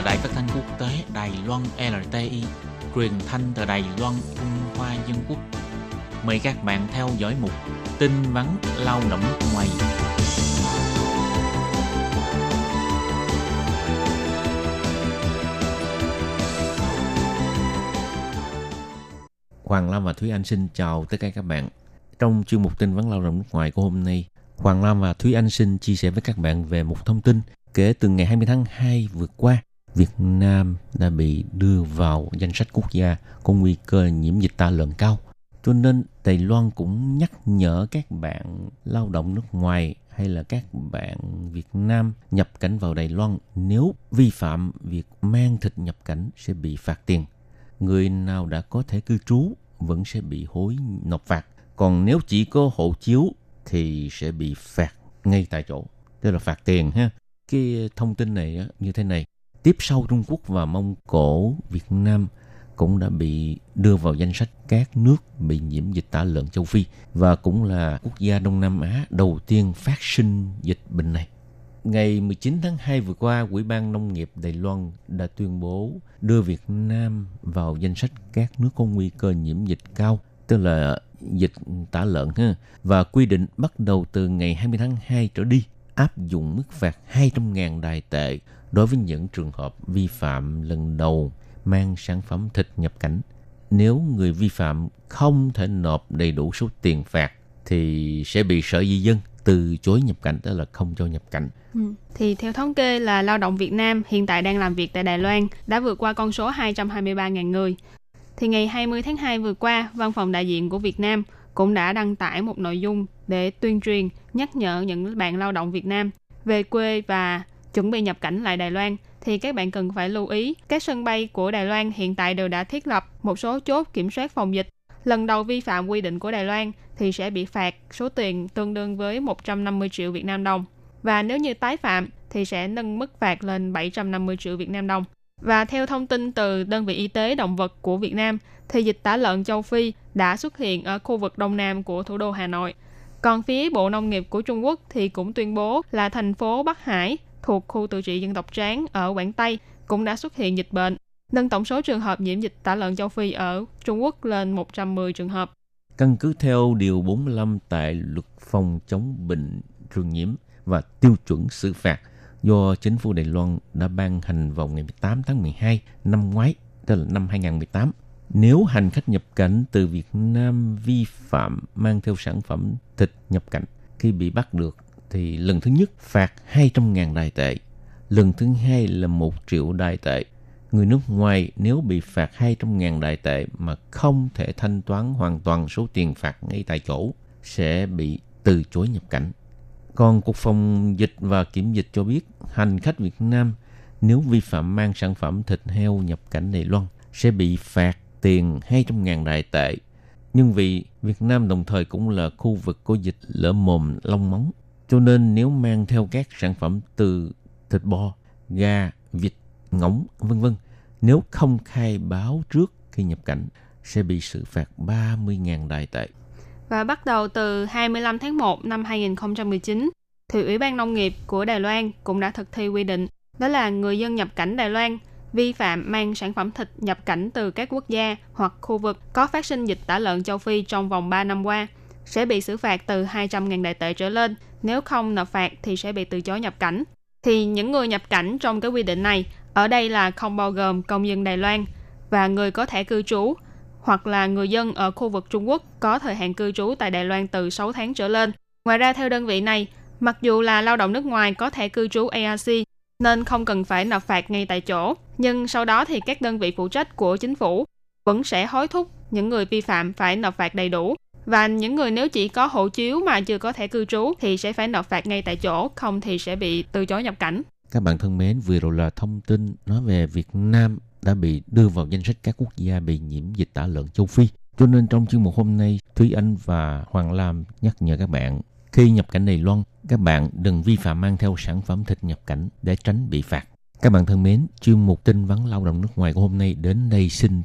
là đài phát thanh quốc tế Đài Loan LTI, truyền thanh từ Đài Loan, Trung Hoa Dân Quốc. Mời các bạn theo dõi mục tin vắn lao động nước ngoài. Hoàng Lam và Thúy Anh xin chào tất cả các bạn. Trong chuyên mục tin vấn lao động nước ngoài của hôm nay, Hoàng Lam và Thúy Anh xin chia sẻ với các bạn về một thông tin kể từ ngày 20 tháng 2 vừa qua, Việt Nam đã bị đưa vào danh sách quốc gia có nguy cơ nhiễm dịch tả lợn cao. Cho nên Đài Loan cũng nhắc nhở các bạn lao động nước ngoài hay là các bạn Việt Nam nhập cảnh vào Đài Loan nếu vi phạm việc mang thịt nhập cảnh sẽ bị phạt tiền. Người nào đã có thể cư trú vẫn sẽ bị hối nộp phạt. Còn nếu chỉ có hộ chiếu thì sẽ bị phạt ngay tại chỗ. Tức là phạt tiền ha cái thông tin này như thế này. Tiếp sau Trung Quốc và Mông Cổ, Việt Nam cũng đã bị đưa vào danh sách các nước bị nhiễm dịch tả lợn châu Phi và cũng là quốc gia Đông Nam Á đầu tiên phát sinh dịch bệnh này. Ngày 19 tháng 2 vừa qua, Ủy ban Nông nghiệp Đài Loan đã tuyên bố đưa Việt Nam vào danh sách các nước có nguy cơ nhiễm dịch cao, tức là dịch tả lợn ha, và quy định bắt đầu từ ngày 20 tháng 2 trở đi áp dụng mức phạt 200.000 đài tệ đối với những trường hợp vi phạm lần đầu mang sản phẩm thịt nhập cảnh. Nếu người vi phạm không thể nộp đầy đủ số tiền phạt thì sẽ bị Sở Di dân từ chối nhập cảnh, tức là không cho nhập cảnh. Ừ. Thì theo thống kê là lao động Việt Nam hiện tại đang làm việc tại Đài Loan đã vượt qua con số 223.000 người. Thì ngày 20 tháng 2 vừa qua, Văn phòng đại diện của Việt Nam cũng đã đăng tải một nội dung để tuyên truyền, nhắc nhở những bạn lao động Việt Nam về quê và chuẩn bị nhập cảnh lại Đài Loan thì các bạn cần phải lưu ý các sân bay của Đài Loan hiện tại đều đã thiết lập một số chốt kiểm soát phòng dịch. Lần đầu vi phạm quy định của Đài Loan thì sẽ bị phạt số tiền tương đương với 150 triệu Việt Nam đồng. Và nếu như tái phạm thì sẽ nâng mức phạt lên 750 triệu Việt Nam đồng. Và theo thông tin từ đơn vị y tế động vật của Việt Nam, thì dịch tả lợn châu Phi đã xuất hiện ở khu vực đông nam của thủ đô Hà Nội. Còn phía Bộ Nông nghiệp của Trung Quốc thì cũng tuyên bố là thành phố Bắc Hải thuộc khu tự trị dân tộc Tráng ở Quảng Tây cũng đã xuất hiện dịch bệnh, nâng tổng số trường hợp nhiễm dịch tả lợn châu Phi ở Trung Quốc lên 110 trường hợp. Căn cứ theo Điều 45 tại Luật phòng chống bệnh truyền nhiễm và tiêu chuẩn xử phạt do chính phủ Đài Loan đã ban hành vào ngày 18 tháng 12 năm ngoái, tức là năm 2018. Nếu hành khách nhập cảnh từ Việt Nam vi phạm mang theo sản phẩm thịt nhập cảnh, khi bị bắt được thì lần thứ nhất phạt 200.000 đài tệ, lần thứ hai là 1 triệu đài tệ. Người nước ngoài nếu bị phạt 200.000 đài tệ mà không thể thanh toán hoàn toàn số tiền phạt ngay tại chỗ sẽ bị từ chối nhập cảnh. Còn Cục Phòng Dịch và Kiểm Dịch cho biết hành khách Việt Nam nếu vi phạm mang sản phẩm thịt heo nhập cảnh Đài Loan sẽ bị phạt tiền 200.000 đại tệ. Nhưng vì Việt Nam đồng thời cũng là khu vực có dịch lở mồm long móng, cho nên nếu mang theo các sản phẩm từ thịt bò, gà, vịt, ngỗng, vân vân, nếu không khai báo trước khi nhập cảnh sẽ bị xử phạt 30.000 đại tệ. Và bắt đầu từ 25 tháng 1 năm 2019, thì Ủy ban Nông nghiệp của Đài Loan cũng đã thực thi quy định đó là người dân nhập cảnh Đài Loan vi phạm mang sản phẩm thịt nhập cảnh từ các quốc gia hoặc khu vực có phát sinh dịch tả lợn châu Phi trong vòng 3 năm qua sẽ bị xử phạt từ 200.000 đại tệ trở lên. Nếu không nộp phạt thì sẽ bị từ chối nhập cảnh. Thì những người nhập cảnh trong cái quy định này ở đây là không bao gồm công dân Đài Loan và người có thẻ cư trú hoặc là người dân ở khu vực Trung Quốc có thời hạn cư trú tại Đài Loan từ 6 tháng trở lên. Ngoài ra theo đơn vị này, mặc dù là lao động nước ngoài có thẻ cư trú ARC nên không cần phải nộp phạt ngay tại chỗ, nhưng sau đó thì các đơn vị phụ trách của chính phủ vẫn sẽ hối thúc những người vi phạm phải nộp phạt đầy đủ và những người nếu chỉ có hộ chiếu mà chưa có thẻ cư trú thì sẽ phải nộp phạt ngay tại chỗ, không thì sẽ bị từ chối nhập cảnh. Các bạn thân mến, vừa rồi là thông tin nói về Việt Nam đã bị đưa vào danh sách các quốc gia bị nhiễm dịch tả lợn châu Phi. Cho nên trong chương mục hôm nay, Thúy Anh và Hoàng Lam nhắc nhở các bạn khi nhập cảnh Đài Loan, các bạn đừng vi phạm mang theo sản phẩm thịt nhập cảnh để tránh bị phạt. Các bạn thân mến, chuyên mục tin vắn lao động nước ngoài của hôm nay đến đây xin